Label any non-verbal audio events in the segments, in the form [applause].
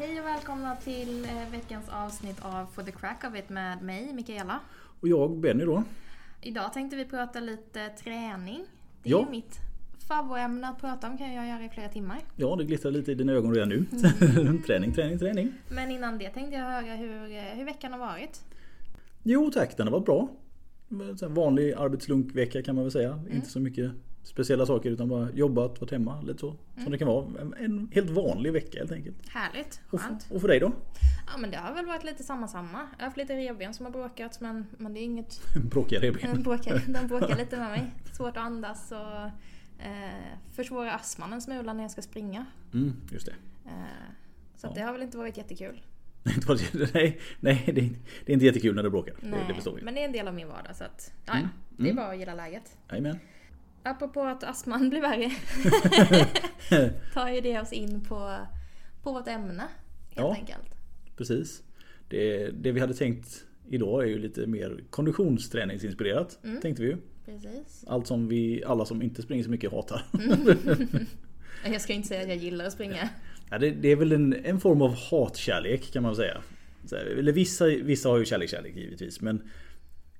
Hej och välkomna till eh, veckans avsnitt av For the Crack of It med mig, Mikaela. Och jag, Benny då. Idag tänkte vi prata lite träning. Det är Ja. ju mitt favoritämne att prata om kan jag göra i flera timmar. Ja, det glittrar lite i dina ögon redan nu. Mm. [laughs] träning, träning, träning. Men innan det tänkte jag höra hur, eh, hur veckan har varit. Jo tack, den har varit bra. Vanlig arbetslunkvecka kan man väl säga. Mm. Inte så mycket speciella saker utan bara jobbat, varit hemma, lite så. Mm. Som det kan vara. En, en helt vanlig vecka helt enkelt. Härligt, Och, skönt. f- och för dig då? Ja men det har väl varit lite samma samma. Jag har haft lite revben som har bråkat men, men det är inget... [laughs] Bråkiga revben. De bråkar, [laughs] de bråkar lite med mig. Svårt att andas och eh, försvårar astman en smula när jag ska springa. Mm, just det. Eh, så Ja. det har väl inte varit jättekul. [laughs] nej, nej det, är, det är inte jättekul när det bråkar. Det, det men det är en del av min vardag så att, ja. Mm, Det är mm. bara att gilla läget. Jajamän. Apropå att astman blir värre. [laughs] tar ju det oss in på, på vårt ämne. Helt Ja. enkelt. Precis. Det, det vi hade tänkt idag är ju lite mer konditionsträningsinspirerat. Mm. Tänkte vi ju. Precis. Allt som vi, alla som inte springer så mycket hatar. [laughs] Jag ska inte säga att jag gillar att springa. Ja, det, det är väl en, en form av hatkärlek kan man säga. Eller vissa, vissa har ju kärlek-kärlek givetvis men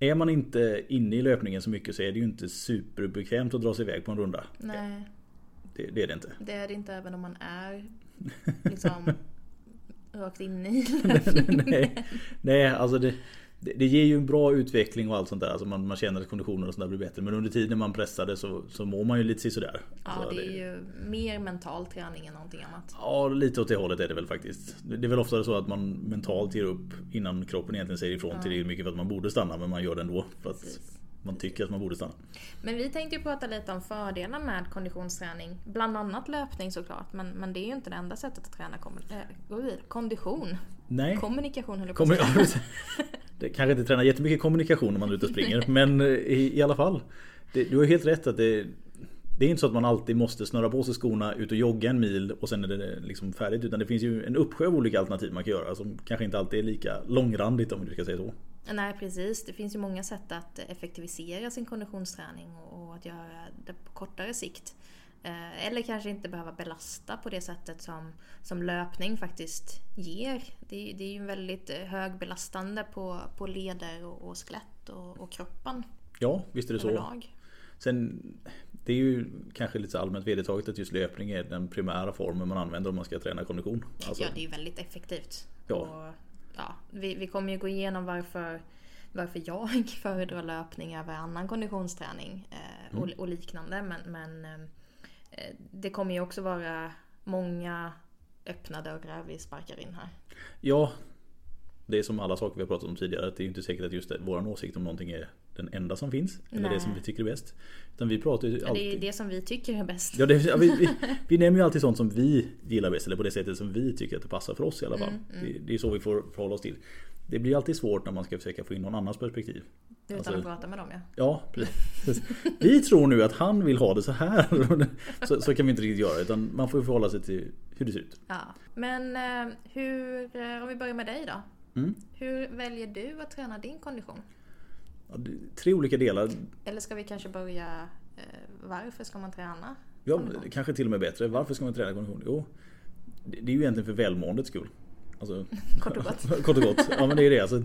är man inte inne i löpningen så mycket så är det ju inte superbekvämt att dra sig iväg på en runda. Nej, Det, det är det inte. det är det inte även om man är [laughs] liksom rakt inne i nej, nej, alltså det, det, det ger ju en bra utveckling och allt sånt där. Alltså man, man känner att konditionen och sånt där blir bättre. Men under tiden man pressar det så, så mår man ju lite sådär. Ja, så det är ju mer mental träning än någonting annat. Ja, lite åt det hållet är det väl faktiskt. Det är väl ofta så att man mentalt ger upp innan kroppen egentligen säger ifrån till det mycket för att man borde stanna men man gör det ändå. För att Precis. man tycker att man borde stanna. Men vi tänkte ju prata lite om fördelar med konditionsträning. Bland annat löpning såklart, men, men det är ju inte det enda sättet att träna kom, äh, vidare. kondition. Nej. Kommunikation höll jag på att säga. [laughs] det kanske inte tränar jättemycket kommunikation när man är ute och springer men eh, i, i alla fall. Det, du har helt rätt att det det är inte så att man alltid måste snöra på sig skorna, ut och jogga en mil och sen är det eh, liksom färdigt. Utan det finns ju en uppsjö av olika alternativ man kan göra som kanske inte alltid är lika långrandigt om du ska säga så. Nej precis, det finns ju många sätt att effektivisera sin konditionsträning och att göra det på kortare sikt. Eh, Eller kanske inte behöva belasta på det sättet som, som löpning faktiskt ger. Det, är- det är ju väldigt eh, högbelastande på, på leder och, och skelett och, och kroppen Ja, visst är det så. överlag. Sen, det är ju kanske lite så allmänt vedertaget att just löpning är den primära formen man använder om man ska träna kondition. Alltså, Ja, det är ju väldigt effektivt. Ja. Och, ja, vi, vi kommer ju gå igenom varför, varför jag [laughs] föredrar löpning över annan konditionsträning eh, och, och liknande. Men, men eh, det kommer ju också vara många öppna dörrar vi sparkar in här. ja, det är som alla saker vi har pratat om tidigare. Att det är ju inte säkert att just det, våran åsikt om någonting är den enda som finns. Eller Nej. det som vi tycker är bäst. Utan vi pratar ju Men det är alltid... det som vi tycker är bäst. Ja, det, vi, vi, [laughs] vi nämner ju alltid sånt som vi gillar bäst. Eller på det sättet som vi tycker att det passar för oss i alla fall. Mm, Det, det är så vi får förhålla oss till. Det blir alltid svårt när man ska försöka få in någon annans perspektiv. Utan alltså- att prata med dem ja. Ja, precis. [laughs] Vi tror nu att han vill ha det så här. [laughs] Så, så kan vi inte riktigt göra. Utan man får förhålla sig till hur det ser ut. ja. Men eh, hur, eh, om vi börjar med dig då. Mm. Hur väljer du att träna din kondition? Tre olika delar. Eller ska vi kanske börja eh, varför ska man träna? Ja, kanske till och med bättre. Varför ska man träna kondition? Jo, det är ju egentligen för välmåendets skull. Alltså, [laughs] Kort och gott. [laughs] kort och gott. Ja men det är det. Alltså,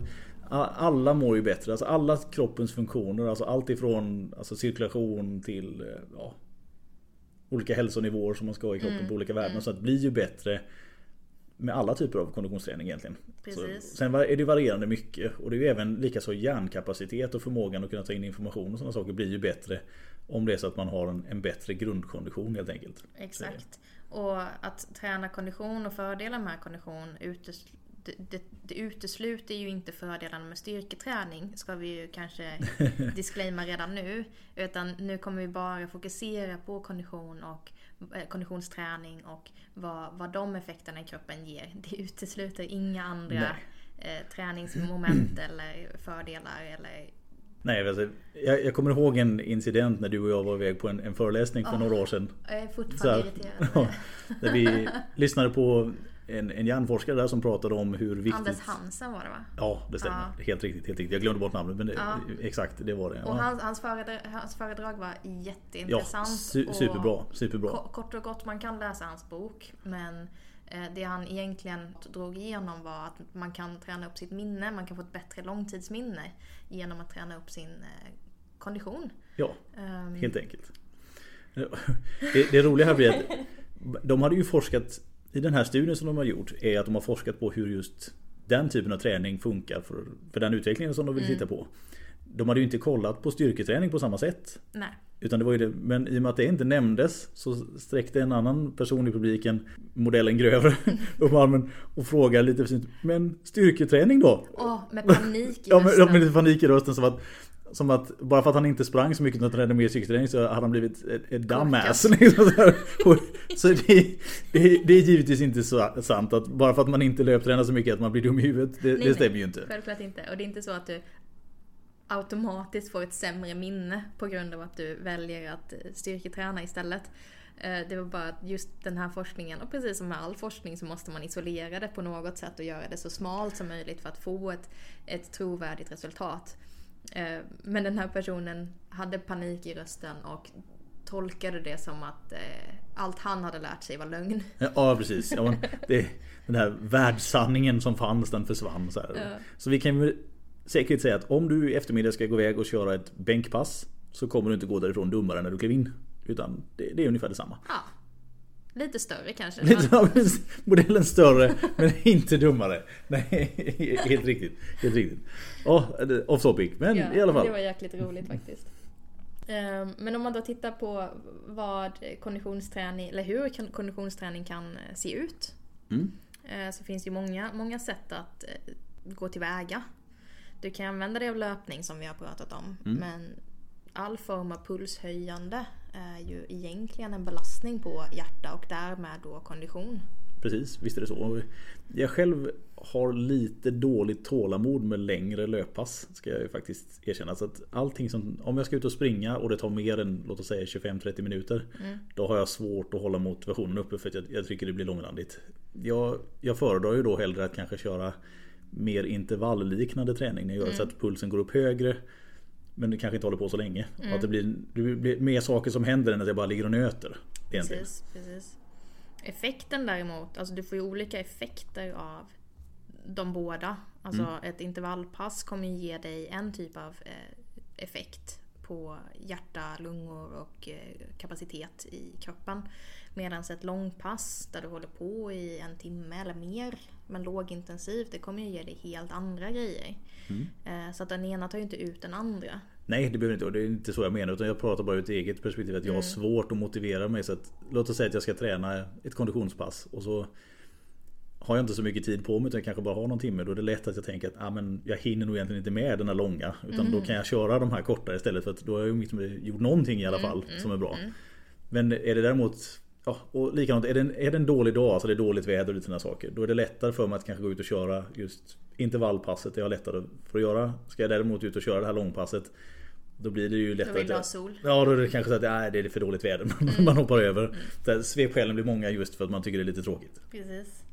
alla mår ju bättre. Alltså, alla kroppens funktioner. Alltså, allt ifrån alltså, cirkulation till eh, ja, olika hälsonivåer som man ska ha i kroppen Mm, på olika värden. Så att det blir ju bättre med alla typer av konditionsträning egentligen. Precis. Så, sen är det varierande mycket och det är ju även likaså hjärnkapacitet och förmågan att kunna ta in information och sådana saker blir ju bättre om det är så att man har en, en bättre grundkondition helt enkelt. Exakt. Och att träna kondition och fördelar med kondition det, det, det utesluter ju inte fördelarna med styrketräning. Ska vi ju kanske [laughs] disclaima redan nu. Utan nu kommer vi bara fokusera på kondition och eh, konditionsträning och vad, vad de effekterna i kroppen ger. Det utesluter inga andra eh, träningsmoment eller fördelar eller Nej, alltså, jag, jag kommer ihåg en incident när du och jag var iväg på en, en föreläsning för Ah. några år sedan. jag är Så fortfarande här, irriterad. där vi lyssnade på en, en hjärnforskare där som pratade om hur viktigt... Anders Hansen var det va? Ja, det stämmer. Ja. Helt riktigt, helt riktigt. Jag glömde bort namnet men det, Ja. exakt, det var det. Och Ja, hans, hans, föredrag, hans föredrag var ja jätteintressant. su, och superbra. superbra. ko- Kort och gott, man kan läsa hans bok. Men Eh, Det han egentligen drog igenom var att man kan träna upp sitt minne, man kan få ett bättre långtidsminne genom att träna upp sin eh, kondition. Ja, Ehm, helt enkelt. [laughs] Det, det roliga här blir att de hade ju forskat i den här studien som de har gjort är att de har forskat på hur just den typen av träning funkar för, för den utvecklingen som de vill titta på. De hade ju inte kollat på styrketräning på samma sätt. Nej. Utan det var ju det, men i och med att det inte nämndes så sträckte en annan person i publiken modellen grövre [laughs] upp armen och frågade lite försynt Men styrketräning då? Åh, med panik i Ja men, ja, rösten. med lite panik i rösten som att som att bara för att han inte sprang så mycket utan tränade mer styrketräning så hade han blivit ett, dumbass. [laughs] Liksom så så det, det, det är givetvis inte så sant att bara för att man inte löptränar så mycket att man blir dum i huvudet. Det, Nej, det stämmer nej, ju inte. Självklart inte. Och det är inte så att du automatiskt får ett sämre minne på grund av att du väljer att eh, styrketräna istället. Eh, Det var bara att just den här forskningen, och precis som med all forskning så måste man isolera det på något sätt och göra det så smalt som möjligt för att få ett, ett trovärdigt resultat. Eh, Men den här personen hade panik i rösten och tolkade det som att allt han hade lärt sig var lögn. Ja precis. Ja, det, den här världssanningen som fanns den försvann. Så, här. Ja. så vi kan säkert säga att om du i eftermiddag ska gå iväg och köra ett bänkpass så kommer du inte gå därifrån dummare när du klev in. Utan det, det är ungefär detsamma. Ja. Lite större kanske. Lite. Modellen större men inte dummare. Nej, helt riktigt. Helt riktigt. Ja, off topic. Men Ja, i alla fall. Det var jäkligt roligt faktiskt. Ehm, Men om man då tittar på vad konditionsträning, eller hur kon- konditionsträning kan eh, se ut. Mm. eh, Så finns det ju många, många sätt att eh, gå tillväga. Du kan använda dig av löpning som vi har pratat om. Mm. Men all form av pulshöjande är ju egentligen en belastning på hjärta och därmed då kondition. Precis, visst är det så. Jag själv har lite dåligt tålamod med längre löppass. Ska jag ju faktiskt erkänna. Så att allting som, om jag ska ut och springa och det tar mer än låt oss säga 25-30 minuter. Då har jag svårt att hålla motivationen uppe för att jag, jag tycker det blir långrandigt. Jag, jag föredrar ju då hellre att kanske köra mer intervallliknande träning. Jag gör så att pulsen går upp högre. Men det kanske inte håller på så länge. Och att det blir, det blir mer saker som händer än att jag bara ligger och nöter. Egentligen. Precis, precis. Effekten däremot, alltså du får ju olika effekter av de båda. Alltså Mm. ett intervallpass kommer ge dig en typ av eh, effekt på hjärta, lungor och eh, kapacitet i kroppen. Medan ett långpass där du håller på i en timme eller mer men lågintensivt, det kommer ju ge dig helt andra grejer. Mm. Eh, så att den ena tar ju inte ut den andra. Nej det behöver inte vara. Det är inte så jag menar. Utan jag pratar bara ur ett eget perspektiv. Att jag har svårt att motivera mig. Så att, låt oss säga att jag ska träna ett konditionspass. Och så har jag inte så mycket tid på mig. Utan jag kanske bara har någon timme. Då är det lätt att jag tänker att ah, men jag hinner nog egentligen inte med den här långa. Utan då kan jag köra de här kortare istället. För att då har jag ju åtminstone gjort någonting i alla fall som är bra. Men är det däremot Ja, och likadant, är det, en, är det en dålig dag, alltså det är dåligt väder och lite sådana saker. Då är det lättare för mig att kanske gå ut och köra just intervallpasset. Det har lättare för att göra. Ska jag däremot ut och köra det här långpasset. Då blir det ju lättare. vill du ha sol. Ja, då är det kanske så att nej, det är för dåligt väder. [laughs] Man hoppar över. Mm. Svepskälen blir många just för att man tycker det är lite tråkigt. Precis.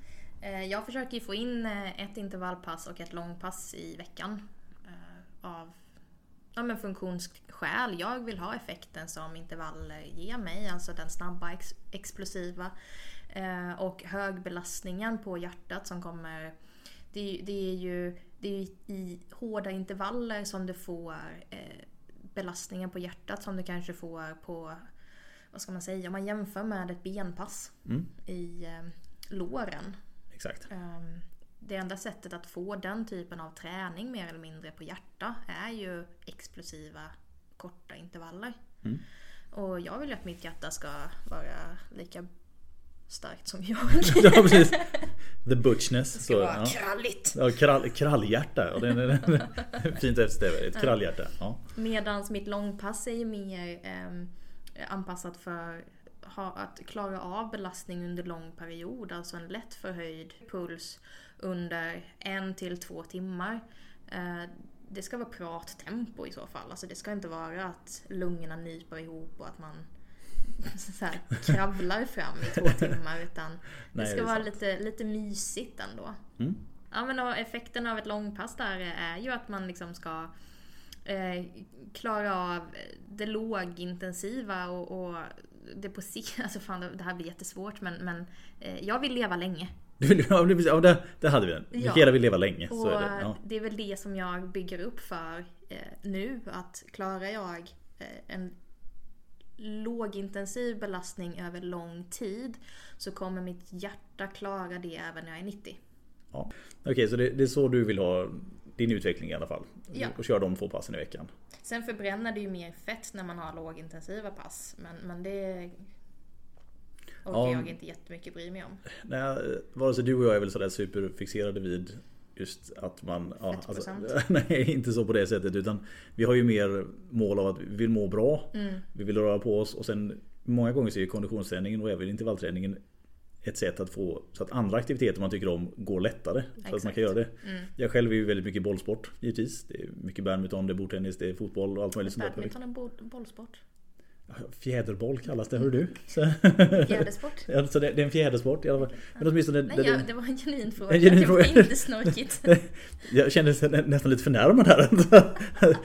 Eh, Jag försöker få in eh, ett intervallpass och ett långpass i veckan. eh, Av ja, men funktionsskäl. Jag vill ha effekten som intervaller ger mig. Alltså den snabba, ex- explosiva. Och högbelastningen på hjärtat som kommer... Det, är- det är ju det är i hårda intervaller som du får belastningen på hjärtat som du kanske får på vad ska man säga, om man jämför med ett benpass Mm. i låren. Exakt. Ehm, det enda sättet att få den typen av träning mer eller mindre på hjärta är ju explosiva korta intervaller. Mm. Och jag vill ju att mitt hjärta ska vara lika starkt som [laughs] jag. ja, precis. The butchness. Det Så, ska vara ja. kralligt. Ja, krall, krallhjärta. Ja, det är, fint eftersträva. Ett krallhjärta. Ja. Medans mitt långpass är ju mer ehm, anpassat för ha, att klara av belastning under lång period. Alltså en lätt förhöjd puls under en till två timmar. Eh, det ska vara prattempo i så fall. Alltså det ska inte vara att lungorna nyper ihop och att man [laughs] så här, kravlar fram i två timmar. Utan [laughs] Nej, det det ska är vara sant. lite, lite mysigt ändå. Mm. Ja men effekten av ett långpass där är ju att man liksom ska eh, klara av det lågintensiva och, och det på sikt, [laughs] alltså fan det här blir jättesvårt men, men eh, jag vill leva länge. Ja, det- där, där hade vi den. Ja. Mikaela vill leva länge. Så Och är det. Ja. det är väl det som jag bygger upp för eh, nu. Att klarar jag eh, en lågintensiv belastning över lång tid så kommer mitt hjärta klara det även när jag är 90. Ja. Okej, så det, det är så du vill ha din utveckling i alla fall. Ja. Och köra de två passen i veckan. Sen förbränner det ju mer fett när man har lågintensiva pass. Men, men det orkar Ja. jag inte jättemycket bry mig om. Nej, vare sig du och jag är väl sådär superfixerade vid just att man... Ja, alltså, [laughs] nej, inte så på det sättet. Utan vi har ju mer mål av att vi vill må bra. Mm. Vi vill röra på oss och sen många gånger så är ju konditionsträningen och även intervallträningen ett sätt att få så att andra aktiviteter man tycker om går lättare. Så att man Exakt. kan göra det. Mm. Jag själv är ju väldigt mycket bollsport givetvis. Det är mycket badminton, det är bordtennis, det är fotboll och allt möjligt sånt där. Badminton är bo- bollsport. Fjäderboll kallas det, hör du? Så, Fjädersport. [laughs] ja, så det, det är en fjädersport i alla fall. Men åtminstone... Nej, det- ja, det var en genuin fråga. En genuin det var fråga. inte snorkigt. [laughs] Jag kände mig nästan lite förnärmad här.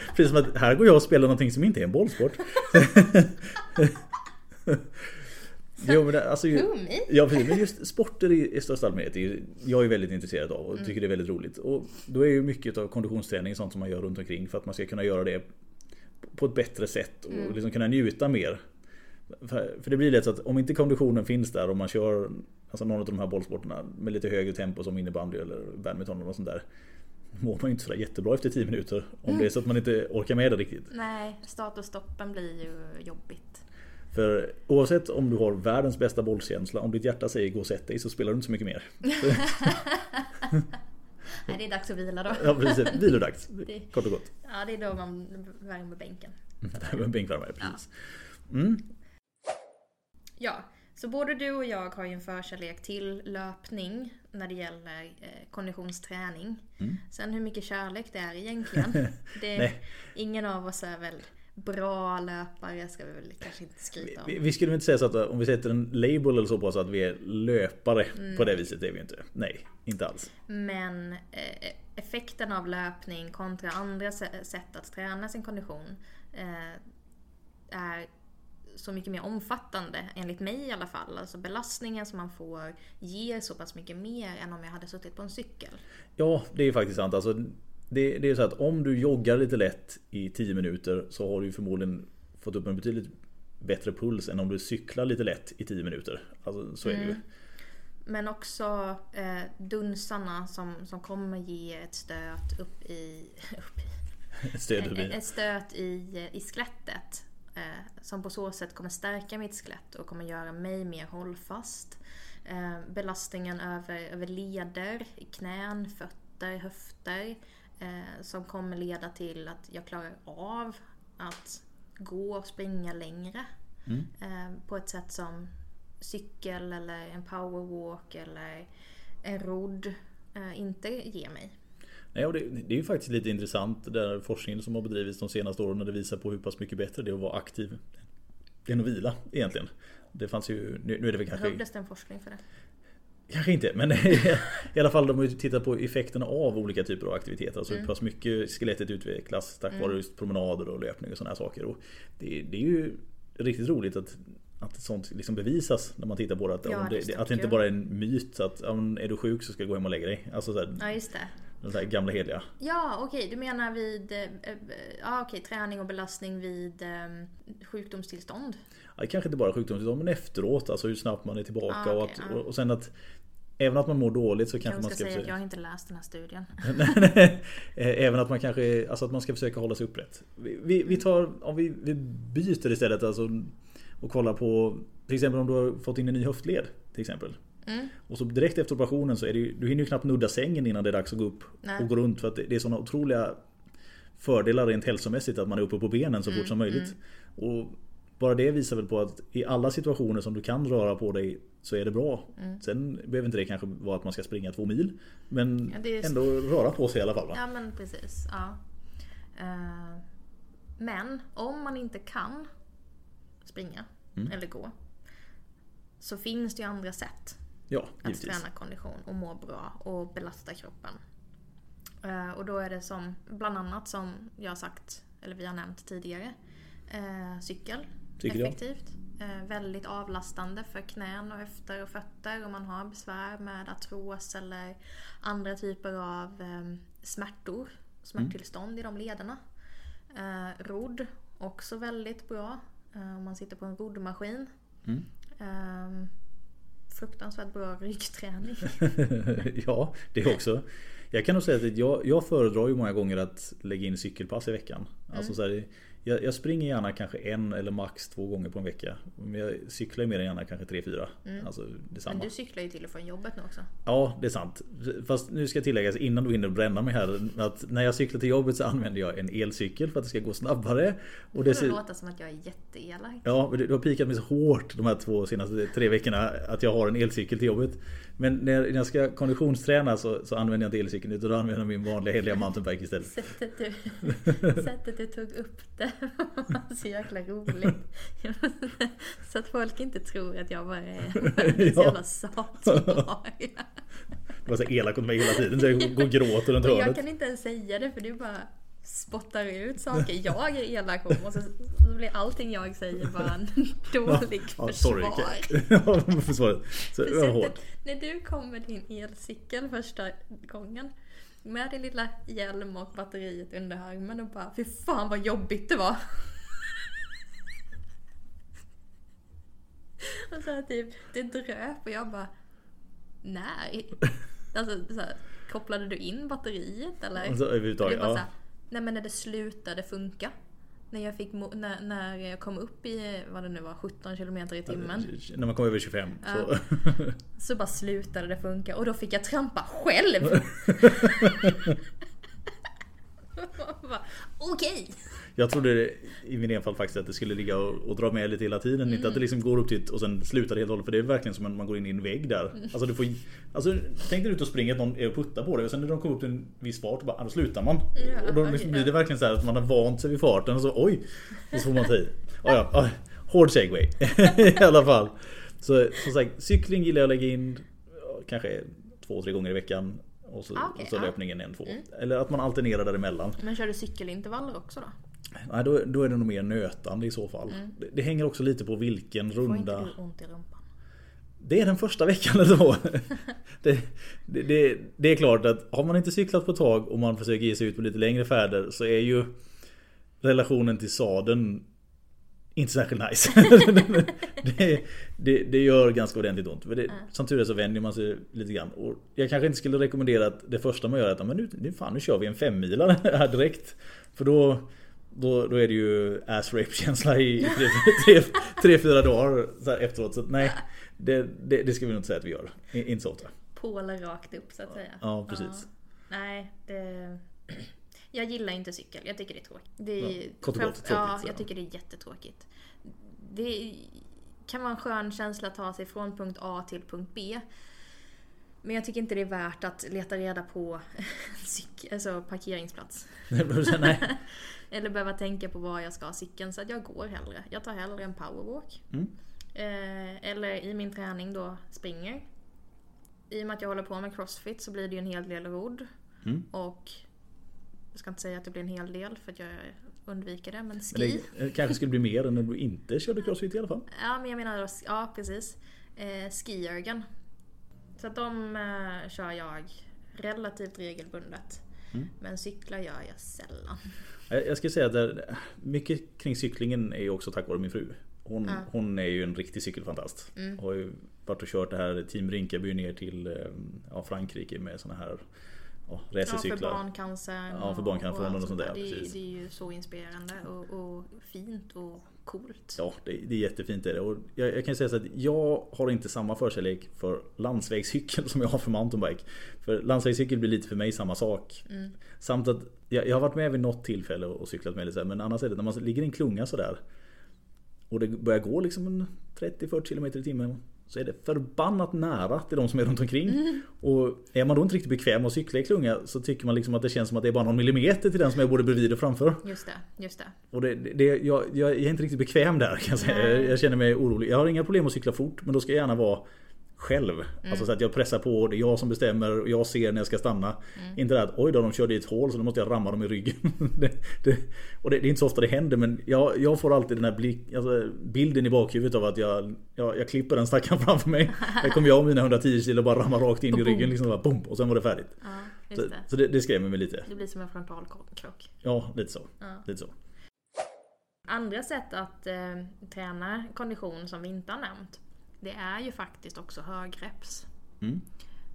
[laughs] Precis som att här går jag och spelar någonting som inte är en bollsport. Jo, men det, alltså, ju-? Ja precis, men just sporter i, i största allmänhet är ju, jag är väldigt intresserad av och tycker det är väldigt roligt. Och då är ju mycket av konditionsträning sånt som man gör runt omkring för att man ska kunna göra det på ett bättre sätt och liksom kunna njuta mer. För, för det blir lätt så att om inte konditionen finns där och man kör alltså någon av de här bollsporterna med lite högre tempo som innebandy eller badminton och sånt där. Mår man ju inte sådär jättebra efter 10 minuter om det är så att man inte orkar med det riktigt. Nej, start och stoppen blir ju jobbigt. För oavsett om du har världens bästa bollkänsla, om ditt hjärta säger gå och sätt dig så spelar du inte så mycket mer. [laughs] Nej, det är dags att vila då. Ja precis, vilodags. Kort och gott. Ja, det är då man värmer bänken. [laughs] En bänkvärmare, precis. Mm. Ja, så både du och jag har ju en förkärlek till löpning när det gäller eh, konditionsträning. Mm. Sen hur mycket kärlek det är egentligen. [laughs] Det, ingen av oss är väl bra löpare, ska vi väl kanske inte skryta Vi, om. vi skulle väl inte säga så att om vi sätter en label eller så på så att vi är löpare Mm. på det viset är vi inte. Nej, inte alls. Men eh, effekten av löpning kontra andra sä- sätt att träna sin kondition eh, är så mycket mer omfattande, enligt mig i alla fall. Alltså belastningen som man får ger så pass mycket mer än om jag hade suttit på en cykel. Ja, det är faktiskt sant. Alltså, det, det är så att om du joggar lite lätt i 10 minuter så har du förmodligen fått upp en betydligt bättre puls än om du cyklar lite lätt i 10 minuter. Alltså, så är det ju. Men också eh, dunsarna som, som kommer ge ett stöt upp i, [laughs] [laughs] upp i Ett stöd ett, förbi. ett stöt i, i skelettet. Eh, som på så sätt kommer stärka mitt skelett och kommer göra mig mer hållfast. Eh, belastningen över, över leder, knän, fötter, höfter. Eh, som kommer leda till att jag klarar av att gå och springa längre. Mm. Eh, på ett sätt som cykel eller en powerwalk eller en rodd eh, inte ger mig. Nej, och det, det är ju faktiskt lite intressant den där forskningen som har bedrivits de senaste åren när det visar på hur pass mycket bättre det är att vara aktiv än att vila egentligen. Det fanns ju, nu, nu är det väl kanske Behövdes det en forskning för det? Kanske inte, men [laughs] i alla fall de har ju tittat på effekterna av olika typer av aktiviteter. Alltså hur pass mycket skelettet utvecklas tack vare just promenader och löpning och sådana här saker. Och det, det är ju riktigt roligt att, att sånt liksom bevisas när man tittar på det. Att, Ja, det det, att det inte bara är en myt att är du sjuk så ska du gå hem och lägga dig. Alltså så här, Ja, just det. de så här gamla heliga. Ja, okej. Du menar vid eh, ja, okej, träning och belastning vid eh, sjukdomstillstånd? Ja, kanske inte bara sjukdomstillstånd men efteråt, alltså hur snabbt man är tillbaka. Ah, och, okej, att, och, och sen att även att man mår dåligt så kanske Jag man ska säga att försöka... jag har inte läst den här studien. [laughs] Även att man kanske, alltså att man ska försöka hålla sig upprätt. Vi, vi, vi tar, om vi, vi byter istället alltså och kollar på till exempel om du har fått in en ny höftled till exempel. Mm. Och så direkt efter operationen så är det ju, du hinner ju knappt nudda sängen innan det är dags att gå upp Nej. och gå runt för att det, är sådana otroliga fördelar rent hälsomässigt att man är uppe på benen så fort som möjligt. Och bara det visar väl på att i alla situationer som du kan röra på dig så är det bra. Sen behöver inte det kanske vara att man ska springa två mil. Men Ja, ändå röra på sig i alla fall. Va? Ja, men precis. Ja. Eh, men om man inte kan springa Mm. eller gå så finns det ju andra sätt Ja, att givetvis. träna kondition och må bra och belasta kroppen. Eh, och då är det som, bland annat som jag har sagt, eller vi har nämnt tidigare, eh, cykel. Ja. effektivt. Eh, väldigt avlastande för knän och höfter och fötter om man har besvär med artros eller andra typer av eh, smärtor, smärttillstånd i de lederna. Eh, rodd, också väldigt bra eh, om man sitter på en roddmaskin. Mm. Eh, fruktansvärt bra [laughs] ryggträning. [laughs] ja, det också. Jag kan nog säga att jag, jag föredrar ju många gånger att lägga in cykelpass i veckan. Alltså så här, jag, jag, springer gärna kanske en eller max två gånger på en vecka. Men jag cyklar ju mer än gärna kanske tre, fyra. Mm. Alltså. Men du cyklar ju till och från jobbet nu också. Ja, det är sant. Fast nu ska tilläggas innan du hinner bränna mig här. Att när jag cyklar till jobbet så använder jag en elcykel för att det ska gå snabbare. Och det, det låter som att jag är jätteelak. Ja, du har pikat mig så hårt de här två senaste tre veckorna att jag har en elcykel till jobbet. Men när jag ska konditionsträna så, så använder jag inte elcykeln utan då använder jag min vanliga heliga mountainbike istället. Sättet du, [laughs] sättet du tog upp det [laughs] så jäkla roligt. [laughs] Så att folk inte tror att jag bara är [laughs] världens ja. jävla satbar. Du var så elak mot mig hela tiden så jag går och gråter runt hörnet. Jag kan inte ens säga det för du bara spottar ut saker jag är elak om och så, blir allting jag säger bara en dålig ja, försvar. ja, försvar. Så, var hårt. När du kom med din elcykel första gången med din lilla hjälm och batteriet under armen och bara Fy fan vad jobbigt det var. [laughs] och så här, typ, det dröp och jag bara Nej. Alltså så här, kopplade du in batteriet eller? Alltså, överhuvudtaget, ja. Nej men när det slutade funka. När jag, fick, när, när jag kom upp i, vad det nu var, 17 km i timmen. När man kom över 25. Ja. Så. [laughs] så bara slutade det funka och då fick jag trampa själv. [laughs] [laughs] Okej. Okay. Jag trodde i min enfald faktiskt att det skulle ligga och, och dra med lite hela tiden. Mm. Inte att det liksom går upp till och sen slutar det helt och hållet. För det är verkligen som att man går in i en vägg där. Mm. Alltså, du får, alltså tänk dig ut och springa att någon är och puttar på dig och sen när de kommer upp till en viss fart bara, då slutar man. Ja, och då liksom blir det verkligen så att man har vant sig vid farten och så oj. Och så får man ta i. Oh, ja, oh, hård segway. [laughs] I alla fall. Så som sagt, cykling gillar jag att lägga in kanske två, tre gånger i veckan. Och så, ah, okay, och så löpningen en, två. Mm. Eller att man alternerar däremellan. Men kör du cykelintervaller också då? Nej, då, då är det nog mer nötande i så fall. Mm. Det, det, hänger också lite på vilken Får runda... Får inte du ont i rumpan? Det är den första veckan då. [laughs] det, det, det, det, är klart att har man inte cyklat på ett tag och man försöker ge sig ut på lite längre färder så är ju relationen till sadeln inte särskilt nice. [laughs] det, det, det, gör ganska ordentligt ont. Det, mm. Som tur är så vänjer man sig lite grann. Och jag kanske inte skulle rekommendera att det första man gör är att men nu, nu, fan, nu kör vi en femmilare här direkt. För då, då, då är det ju ass rape känsla i, i tre, tre, tre, fyra dagar så efteråt. Så nej, det, det, det, ska vi nog inte säga att vi gör. Inte så ofta. Pålar rakt upp så att säga. Ja, precis. Ja. Nej, det... Jag gillar inte cykel, jag tycker det är tråkigt. Det är, ja, kort och gott, tråkigt, ja, jag tycker det är jättetråkigt. Det kan vara en skön känsla att ta sig från punkt A till punkt B. Men jag tycker inte det är värt att leta reda på [laughs] alltså parkeringsplats. [laughs] [laughs] Eller behöva tänka på var jag ska ha cykeln. Så att jag går hellre. Jag tar hellre en powerwalk. Mm. Eh, eller i min träning då springer. I och med att jag håller på med crossfit så blir det ju en hel del rodd. Mm. Och jag ska inte säga att det blir en hel del för att jag undviker det. Men ski. Men det kanske skulle bli mer än när du inte körde crossfit i alla fall. Ja men jag menar, ja precis. Eh, skijörgen. Så att de eh, kör jag relativt regelbundet. Mm. Men cyklar gör jag sällan. [laughs] Jag ska säga att mycket kring cyklingen är också tack vare min fru. Hon, ja. hon är ju en riktig cykelfantast. Mm. Har ju varit och kört det här Team Rinkaby ner till eh, ja, Frankrike med såna här ja, racercyklar. Ja, för barncancer. Ja, för barncancerfonden och, och sånt där. Det, det, är ju så inspirerande och, och fint och coolt. Ja, det, det är jättefint är det. Och jag, jag kan säga så att jag har inte samma förkärlek för landsvägscykel som jag har för mountainbike. För landsvägscykel blir lite för mig samma sak. Mm. Samt att jag, jag, har varit med vid något tillfälle och cyklat med lite Men annars är det när man ligger i en klunga sådär. Och det börjar gå liksom 30-40 km i timmen så är det förbannat nära till de som är runt omkring. Mm. Och är man då inte riktigt bekväm att cykla i klunga så tycker man liksom att det känns som att det är bara någon millimeter till den som är både bredvid och framför. Just det, just det. Och det, det, jag, jag, är inte riktigt bekväm där kan jag säga. Jag, jag känner mig orolig. Jag har inga problem att cykla fort men då ska jag gärna vara själv. Alltså så att jag pressar på, det är jag som bestämmer och jag ser när jag ska stanna. Inte det att oj då de körde i ett hål så då måste jag ramma dem i ryggen. [laughs] det, det, och det, det är inte så ofta det händer men jag, jag får alltid den här blick, alltså, bilden i bakhuvudet av att jag, jag, jag klipper den stackaren [laughs] framför mig. Där kommer jag och mina 110 kilo bara ramma rakt in i ryggen liksom bara, boom, och sen var det färdigt. Ja, Så, det. så det, det skrämmer mig lite. Det blir som en frontalkrock. Ja, lite så. Ja. Lite så. Andra sätt att eh, träna kondition som vi inte har nämnt. Det är ju faktiskt också högreps. Mm.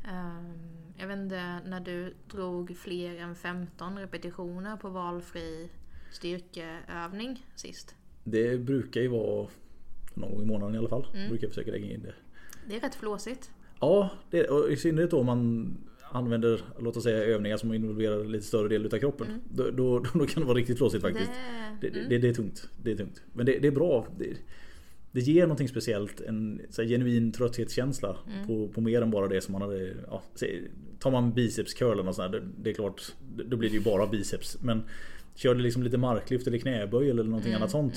Ehm, jag vet inte när du drog fler än 15 repetitioner på valfri styrkeövning sist. Det brukar ju vara någon gång i månaden i alla fall. Mm. Brukar jag försöka lägga in det. Det är rätt flåsigt. Ja, det, och i synnerhet då man använder låt oss säga övningar som involverar lite större del utav kroppen. Då, då, då kan det vara riktigt flåsigt faktiskt. Det, Det, mm. det, det är tungt. Det är tungt. Men det är bra. Det, ger någonting speciellt. En här, genuin trötthetskänsla Mm. på, på mer än bara det som man hade... Ja, tar man bicepscurlen och sådär, det, det är klart, då blir det ju bara biceps. Men kör det liksom lite marklyft eller knäböj eller någonting Mm, annat sånt.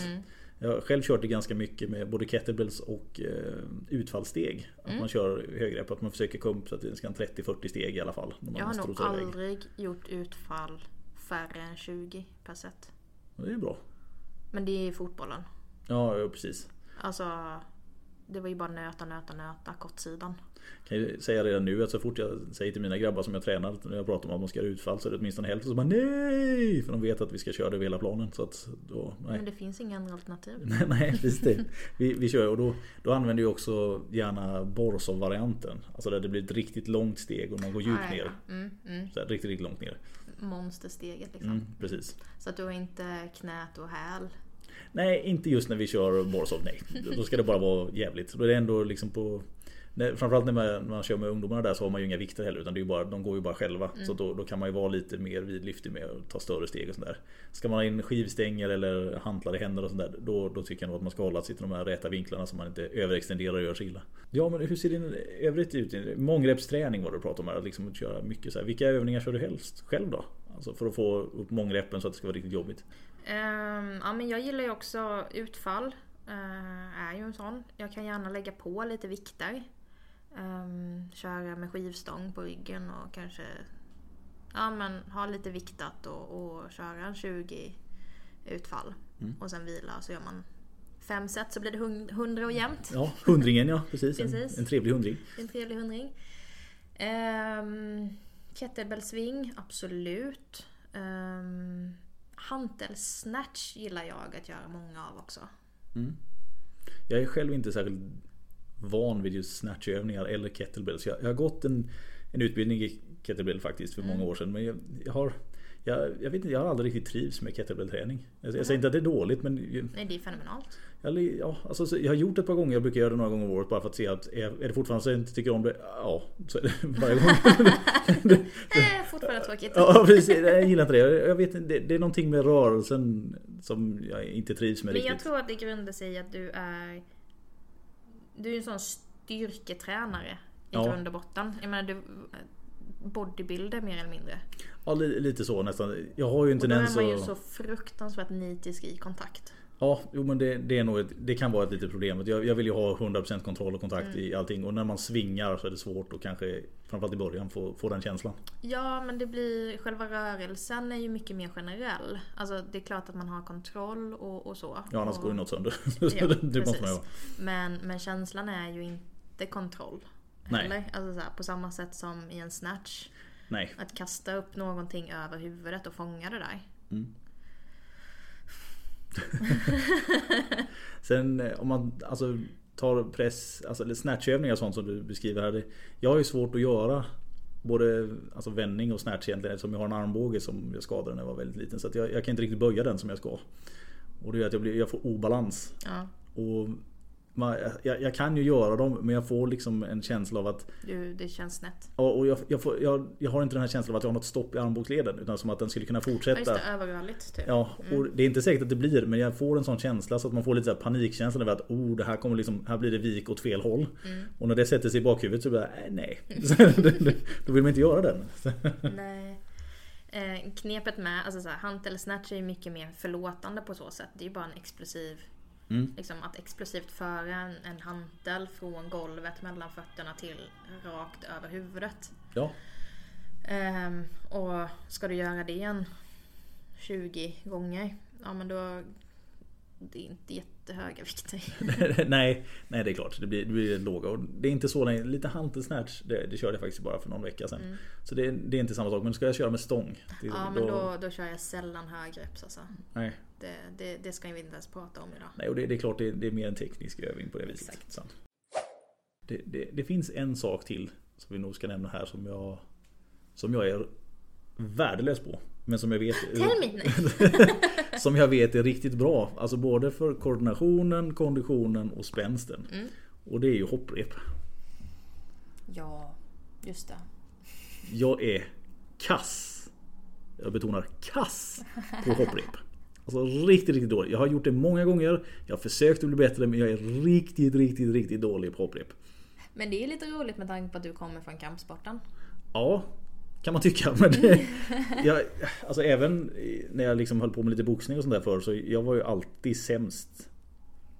Jag har själv kört det ganska mycket med både kettlebells och eh, utfallssteg. Att Mm. man kör högre att man försöker komma upp så att det ska en 30-40 steg i alla fall. Jag har nog strosar iväg. aldrig gjort utfall färre än 20 per set. Det är bra. Men det är fotbollen. Ja, ja, precis. Alltså, det var ju bara nöta, nöta, nöta kortsidan. Kan ju säga redan nu att så fort jag säger till mina grabbar som jag tränar när jag pratar om att de ska göra utfall så är det åtminstone hälften som bara nej! För de vet att vi ska köra det över hela planen. Så att då, nej. Men det finns inga andra alternativ. [laughs] Nej, nej precis det. Vi, vi kör och då, då använder jag också gärna Borsov-varianten. Alltså där det blir ett riktigt långt steg och man går djupt Ja, ja, ner. Mm, mm. Så här, riktigt, riktigt långt ner. Monstersteget liksom. Mm, precis. Så att du har inte knät och häl. Nej, inte just när vi kör Borsov. Nej, då ska det bara vara jävligt. Då är det ändå liksom på när, Framförallt när man, när man kör med ungdomarna där så har man ju inga vikter heller utan det är ju bara, de går ju bara själva. Så då, då kan man ju vara lite mer vidlyftig med att ta större steg och sådär. Ska man ha in skivstänger eller hantlar i händer och sådär då, då tycker jag nog att man ska hålla sig till de här räta vinklarna så man inte överextenderar och gör sig illa. Ja men hur ser din övrigt ut? Mångrepsträning var det du pratade om här. Att liksom att köra mycket så här. Vilka övningar kör du helst själv då? Alltså för att få upp mångreppen så att det ska vara riktigt jobbigt. Ehm, ja men jag gillar ju också utfall. Uh, är ju en sån. Jag kan gärna lägga på lite vikter. Um, köra med skivstång på ryggen och kanske ja, men ha lite viktat och, och köra en 20 utfall. Och sen vila så gör man fem set så blir det hund- 100 och jämnt. Ja, hundringen ja, precis. Precis. En, en trevlig hundring. En trevlig hundring. Um, Kettlebellsving, absolut. Um, Hantelsnatch gillar jag att göra många av också. Jag är själv inte särskilt van vid just snatchövningar eller kettlebells. Jag, jag har gått en, en utbildning i kettlebell faktiskt för många år sedan. Men jag, jag har jag, jag, vet inte, jag har aldrig riktigt trivs med kettlebellträning. Jag, jag säger inte att det är dåligt men Nej, det är fenomenalt. Jag, ja, alltså, så jag har gjort det ett par gånger, jag brukar göra det några gånger om året bara för att se att är, är det fortfarande så jag inte tycker om det? Ja, så är det [laughs] varje gång. [laughs] Fortfarande tråkigt. ja, precis. Jag gillar inte det. Jag jag vet det, det är någonting med rörelsen som jag inte trivs med Men jag riktigt. tror att det grundar sig i att du är... Du är en sån styrketränare i Ja. grund och botten. Jag menar, du bodybuilder mer eller mindre. Ja, li, lite så nästan. Jag har ju en Och då är tendens man ju att... så fruktansvärt nitisk i kontakt. Ja, jo men det, det är nog ett, Det kan vara ett litet problem. Jag, jag vill ju ha 100% kontroll och kontakt Mm. i allting. Och när man svingar så är det svårt att kanske Framförallt i början få, få den känslan. Ja, men det blir... Själva rörelsen är ju mycket mer generell. Alltså, det är klart att man har kontroll och, och så. Ja annars och, går ju något sönder. [laughs] Ja, det måste man ju ha. Men, men känslan är ju inte kontroll. Nej. Heller. Alltså så här, på samma sätt som i en snatch. Nej. Att kasta upp någonting över huvudet och fånga det där. [laughs] Sen eh, om man alltså, tar press, alltså eller snatchövningar och sånt som du beskriver här. Det, jag har ju svårt att göra både alltså vändning och snatch egentligen eftersom jag har en armbåge som jag skadade när jag var väldigt liten. Så jag, jag kan inte riktigt böja den som jag ska. Och det gör att jag, blir, jag får obalans. Ja, Och man, jag, jag kan ju göra dem men jag får liksom en känsla av att du, det känns snett. Ja, och jag, jag, får, jag, har inte den här känslan av att jag har något stopp i armbågsleden utan som att den skulle kunna Ja, just fortsätta. det, överrörligt typ. Ja, och det är inte säkert att det blir men jag får en sån känsla så att man får lite så panikkänsla över att oh, det här kommer liksom, här blir det vik åt fel håll. Och när det sätter sig i bakhuvudet så blir [laughs] det äh, nej. Då vill man inte göra den. [laughs] Nej. Eh, knepet med, alltså så här, hantel snatch är ju mycket mer förlåtande på så sätt. Det är ju bara en explosiv Mm. Liksom att explosivt föra en, en hantel från golvet mellan fötterna till rakt över huvudet. Ja, Ehm, och ska du göra det en 20 gånger, ja men då... Det är inte jättehöga vikter. [laughs] nej, nej det är klart. Det blir, det blir låga. Och det är inte så länge. Lite hantelsnatch, det, det körde jag faktiskt bara för någon vecka sedan. Så det, det är inte samma sak. Men ska jag köra med stång? Det, Mm. Ja men då, då kör jag sällan högreps alltså. Nej, Det, det, det ska vi inte ens prata om idag. nej och det, det är klart det, det är mer en teknisk övning på det viset. Exakt. Sant. Det, finns en sak till som vi nog ska nämna här som jag Som jag är värdelös på. Men som jag vet. [laughs] Som jag vet är riktigt bra. Alltså både för koordinationen, konditionen och spänsten. Mm. Och det är ju hopprep. Ja, just det. Jag är kass. Jag betonar kass på hopprep. Alltså riktigt, riktigt dålig. Jag har gjort det många gånger. Jag har försökt att bli bättre men jag är riktigt, riktigt, riktigt dålig på hopprep. Men det är lite roligt med tanke på att du kommer från kampsporten. Ja, kan man tycka. Men det, [laughs] jag, alltså även när jag liksom höll på med lite boxning och sånt där förr så jag var ju alltid sämst.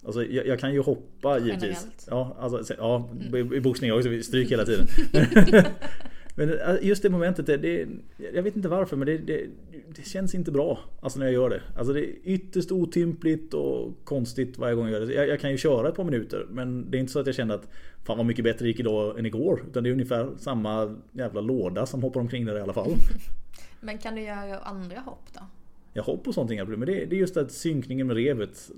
Alltså jag, jag kan ju hoppa givetvis. Generellt. Ja, alltså, ja i, i boxning också. Vi stryk hela tiden. [laughs] men äh, just det momentet, det, det, jag vet inte varför men det, det, det känns inte bra. Alltså när jag gör det. Alltså det är ytterst otympligt och konstigt varje gång jag gör det. Jag, jag kan ju köra ett par minuter men det är inte så att jag känner att Fan vad mycket bättre det gick idag än igår. Utan det är ungefär samma jävla låda som hoppar omkring där i alla fall. [laughs] Men kan du göra andra hopp då? Jag hopp och sånt inga problem. Men det, det är just att synkningen med revet.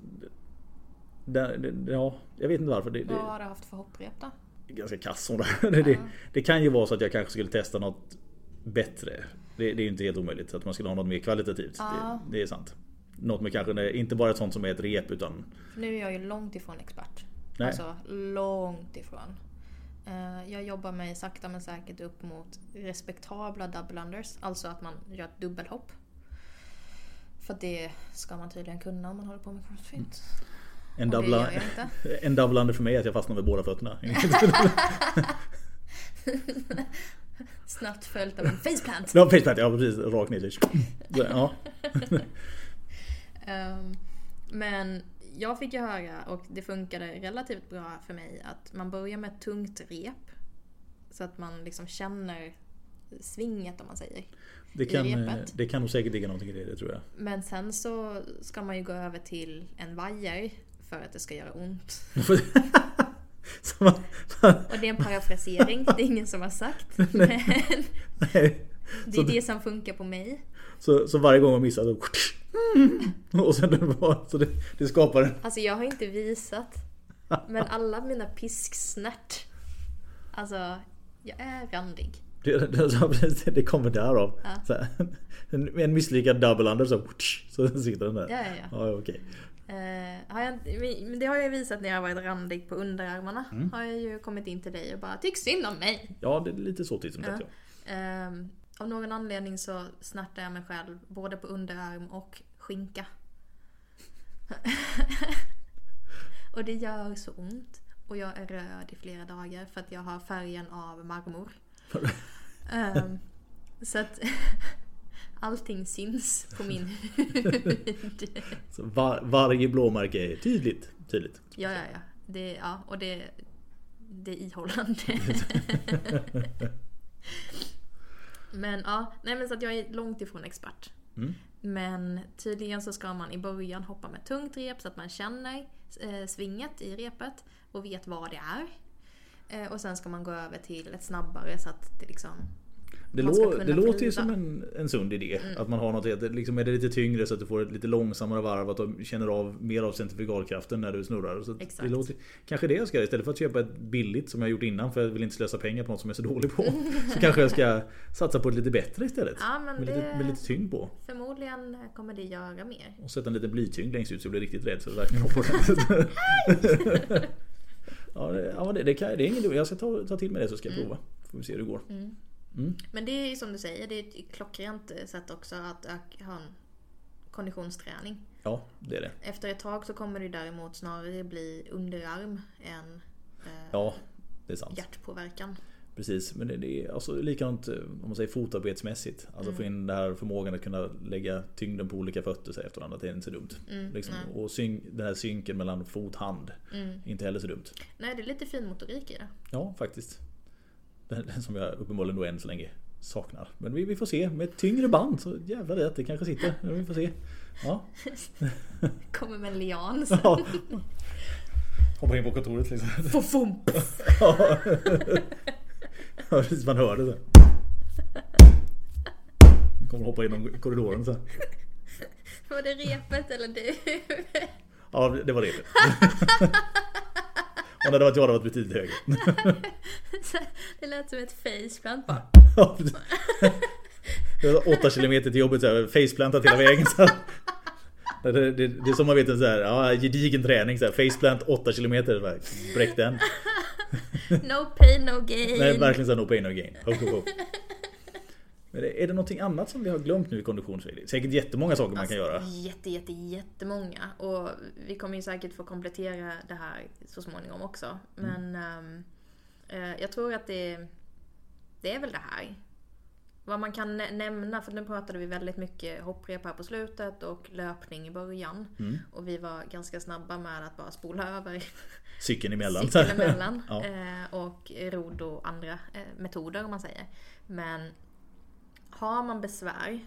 Det, ja, jag vet inte varför. Det, det Vad har du haft för hopprep då? Ganska kass sådär. [laughs] det, det, det kan ju vara så att jag kanske skulle testa något bättre. Det, det är ju inte helt omöjligt. Att man skulle ha något mer kvalitativt. Ja. Det, det är sant. Något med kanske inte bara ett sånt som är ett rep utan För nu är jag ju långt ifrån expert. Nej. Alltså långt ifrån. Eh, Jag jobbar mig sakta men säkert upp mot respektabla double unders. Alltså att man gör ett dubbelhopp. För det ska man tydligen kunna om man håller på med crossfit. En inte. [laughs] en för mig är att jag fastnar med båda fötterna. [laughs] Snabbt följt av en faceplant. ja precis, ja precis. Rakt ner. Ja. [laughs] Ehm, men jag fick ju höra, och det funkade relativt bra för mig, att man börjar med ett tungt rep. Så att man liksom känner svinget om man säger. Det kan, I repet. det kan nog säkert ligga någonting i det, det tror jag. Men sen så ska man ju gå över till en vajer för att det ska göra ont. [laughs] Man, man, Och det är en parafrasering, det är ingen som har sagt. [laughs] Men nej. det är det som funkar på mig. så, så varje gång man missar så... [laughs] Och sen det bara, så det, det skapar en... Alltså jag har inte visat. Men alla mina pisksnärt. Alltså, jag är randig. Det, det, så precis, det kommer därav. Ja. Så här, en, misslyckad double under så... Så sitter den där. Ja, ja, ja. Ja, okej. Eh, har jag, men det har jag visat när jag har varit randig på underarmarna. Har jag ju kommit in till dig och bara tyck synd om mig. Ja, det är lite så titt som tätt Ja. ja. Ehm, av någon anledning så snärtar jag mig själv både på underarm och skinka. [laughs] och det gör så ont. Och jag är röd i flera dagar för att jag har färgen av marmor. [laughs] Ehm, så att [laughs] allting syns på min hud. [laughs] Så var, varje blåmärke är tydligt. Tydligt. Ja, ja, ja. Det, ja och det, det är ihållande. [laughs] men ja, nej men så att jag är långt ifrån expert. Mm. Men tydligen så ska man i början hoppa med tungt rep så att man känner eh, svinget i repet och vet vad det är. Eh, och sen ska man gå över till ett snabbare så att det liksom... Det, lå, det låter ju. Mm. som en, en sund idé. Att man har något, liksom är det lite tyngre så att du får ett lite långsammare varv. Att du känner av mer av centrifugalkraften när du snurrar. Så Exakt. det låter, kanske det jag ska göra istället för att köpa ett billigt som jag gjort innan. För jag vill inte slösa pengar på något som jag är så dålig på. [laughs] Så kanske jag ska satsa på ett lite bättre istället. Ja, men med, det- lite, med lite tyngd på. Förmodligen kommer det göra mer. Och sätta en liten blytyngd längst ut så jag blir riktigt rädd så det verkligen hoppar [laughs] Ja, det, ja det, det, kan, det är ingen Jag ska ta, ta till mig det så ska jag prova. Får vi se hur det går. Men det är ju som du säger, det är ett klockrent eh, sätt också att ha en konditionsträning. Ja, det är det. Efter ett tag så kommer det däremot snarare bli underarm än eh, Ja, det är sant. hjärtpåverkan. Precis, men det, det är alltså likadant eh, om man säger fotarbetsmässigt. Alltså få in den här förmågan att kunna lägga tyngden på olika fötter så efter varandra. Det är inte så dumt. liksom. Och syn, den här synken mellan fot-hand. Inte heller så dumt. Nej, det är lite fin motorik i det. Ja, faktiskt. [laughs] Som jag uppenbarligen då än så länge saknar. Men vi, vi får se. Med tyngre band så jävlar det att det kanske sitter. Men Vi får se. Ja. [laughs] Kommer med en lian sen. [laughs] ja. Hoppar in på kontoret liksom. Fofum! Ja, precis. Man hör det så. Kommer hoppa genom korridoren så. Var det repet eller du? Ja, det var det. Och när det var jag hade varit betydligt högre. [laughs] Det lät som ett faceplant bara. Ja, precis. Det var åtta kilometer till jobbet så här, faceplantat hela vägen. Så. Det, det, det, är som man vet en så här, ja, gedigen träning så här, faceplant 8 kilometer. Bräck den. [laughs] No pain, no gain. Nej, verkligen så här, no pain no gain. Hopp, hopp, hopp. Men är det någonting annat som vi har glömt nu i konditionsträning? Säkert jättemånga saker man kan göra. Jätte, jätte, jättemånga. Och vi kommer ju säkert få komplettera det här så småningom också. Men ehm, eh, jag tror att det, det är väl det här. Vad man kan nä- nämna, för nu pratade vi väldigt mycket hopprep här på slutet och löpning i början. Och vi var ganska snabba med att bara spola över [laughs] Cykeln emellan. [laughs] cykeln emellan. [laughs] ja. eh, och rodd och andra eh, metoder om man säger. Men har man besvär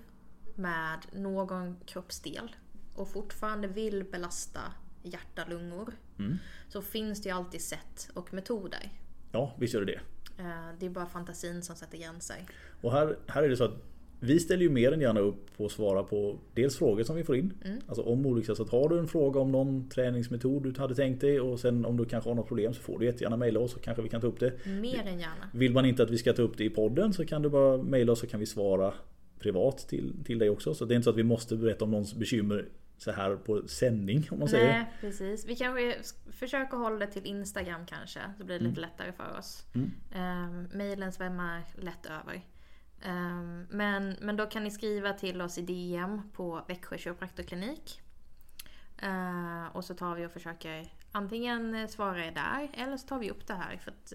med någon kroppsdel och fortfarande vill belasta hjärta, lungor. Mm. Så finns det ju alltid sätt och metoder. Ja, visst gör det det. Eh, det är bara fantasin som sätter gränser. Och här, här är det så att vi ställer ju mer än gärna upp på att svara på dels frågor som vi får in. Alltså om olika så att har du en fråga om någon träningsmetod du hade tänkt dig och sen om du kanske har något problem så får du jättegärna mejla oss så kanske vi kan ta upp det. Mer än gärna. Vill man inte att vi ska ta upp det i podden så kan du bara mejla oss så kan vi svara privat till, till dig också. Så det är inte så att vi måste berätta om någons bekymmer så här på sändning om man säger. Nej, precis. Vi kanske försöker hålla det till Instagram kanske. Så blir det lite lättare för oss. Um, Mailen svämmar lätt över. Ehm, men, men då kan ni skriva till oss i DM på Växjö kiropraktorklinik. Eh, och så tar vi och försöker antingen eh, svara er där eller så tar vi upp det här för att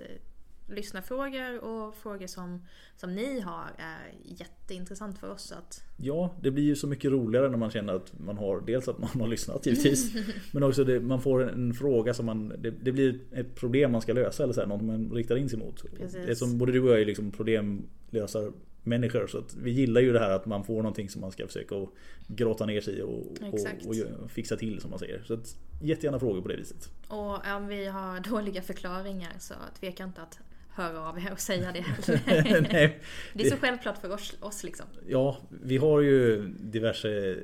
uh, lyssna frågor och frågor som, som ni har är jätteintressant för oss att Ja, det blir ju så mycket roligare när man känner att man har dels att man har lyssnat givetvis. [laughs] men också det, man får en, fråga som man, det, det blir ett problem man ska lösa eller så här, något man riktar in sig mot. Som både du och jag är liksom problemlösar människor så att vi gillar ju det här att man får någonting som man ska försöka grotta ner sig i och, och, och fixa till som man säger. Så att, jättegärna frågor på det viset. Och om vi har [laughs] dåliga förklaringar så tveka inte att höra av er och säga det. [laughs] Nej, Det är så självklart för oss, oss liksom. Ja, vi har ju diverse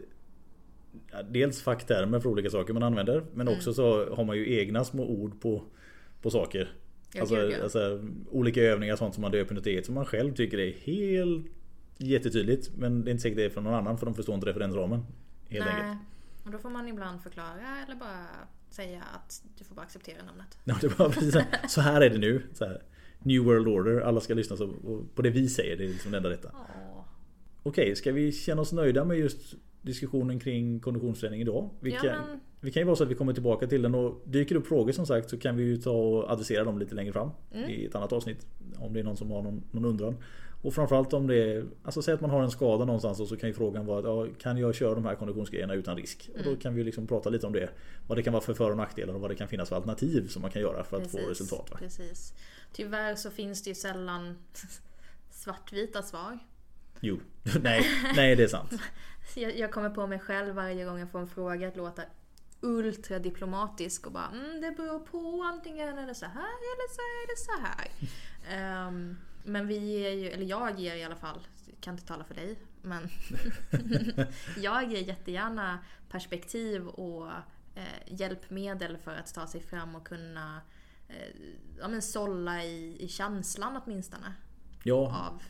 Dels facktermer för olika saker man använder Men Mm. också så har man ju egna små ord på, på saker Ja, alltså, alltså olika övningar sånt som man döper något eget som man själv tycker är helt jättetydligt Men det är inte säkert det är för någon annan för de förstår inte referensramen Helt enkelt Nej. Och då får man ibland förklara eller bara säga att du får bara acceptera namnet. [laughs] ja, det var precis så här är det nu så här, New World Order, alla ska lyssna så, på det vi säger, det är liksom det enda rätta. Okej, ska vi känna oss nöjda med just diskussionen kring konditionsträning idag? Vi, Ja, kan, men- vi kan ju vara så att vi kommer tillbaka till den och dyker upp frågor som sagt så kan vi ju ta och adressera dem lite längre fram Mm. i ett annat avsnitt. Om det är någon som har någon, någon undran. Och framförallt om det är, alltså säg att man har en skada någonstans och så kan ju frågan vara ja, kan jag köra de här konditionsgrejerna utan risk? Och Mm. då kan vi liksom prata lite om det. Vad det kan vara för för och nackdelar och vad det kan finnas för alternativ som man kan göra för att få resultat. Va? Precis. Tyvärr så finns det ju sällan svartvita svar. Jo, [laughs] nej, nej det är sant. [laughs] Jag, jag kommer på mig själv varje gång jag får en fråga att låta ultra diplomatisk och bara mm, det beror på antingen är det så här eller så är det så här. [laughs] Ehm, men vi ger ju, eller jag ger i alla fall, kan inte tala för dig, men [laughs] jag ger jättegärna perspektiv och eh, hjälpmedel för att ta sig fram och kunna eh, ja, men sålla i, i känslan åtminstone Ja, av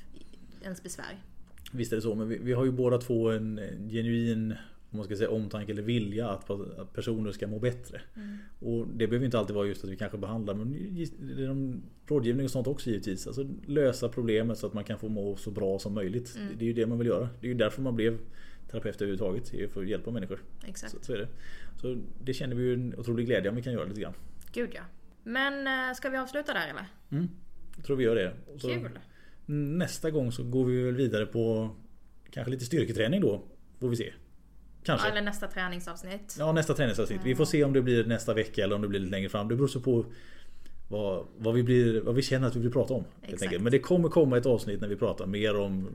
ens besvär. Visst är det så, men vi, vi har ju båda två en genuin om man ska säga omtanke eller vilja att, personer ska må bättre. Och det behöver inte alltid vara just att vi kanske behandlar men rådgivning och sånt också givetvis. Alltså lösa problemet så att man kan få må så bra som möjligt. Det är ju det man vill göra. Det är ju därför man blev terapeut överhuvudtaget. Det är för att hjälpa människor. Exakt. Så, så är det. Så det känner vi ju en otrolig glädje om vi kan göra lite grann. Gud ja. Men eh, ska vi avsluta där eller? Mm. Jag tror vi gör det. Så Kul! Nästa gång så går vi väl vidare på kanske lite styrketräning då. Får vi se. Kanske. Eller nästa träningsavsnitt. Ja nästa träningsavsnitt. Vi får se om det blir nästa vecka eller om det blir lite längre fram. Det beror så på vad, vad, vi, blir, vad vi känner att vi vill prata om. Men det kommer komma ett avsnitt när vi pratar mer om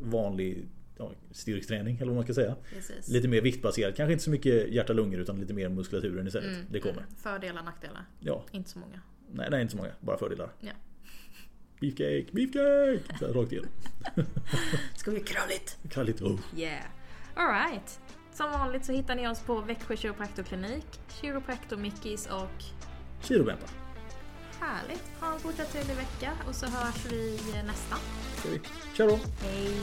vanlig ja, styrketräning eller vad man ska säga. Precis. Lite mer viktbaserat. Kanske inte så mycket hjärta-lungor utan lite mer muskulaturen istället. Mm, det kommer. mm. Fördelar, nackdelar. Ja, Inte så många. nej, nej inte så många. Bara fördelar. Ja. Beefcake, beefcake! Så här, rakt igenom. [laughs] Ska vi kralligt? Kralligt. Oh. Yeah. Alright. Som vanligt så hittar ni oss på Växjö Kiropraktorklinik, Kiropraktor Mickis och Kirobempa. härligt. Ha en fortsatt trevlig vecka och så hörs vi nästa. Vi? Kör då! Hej!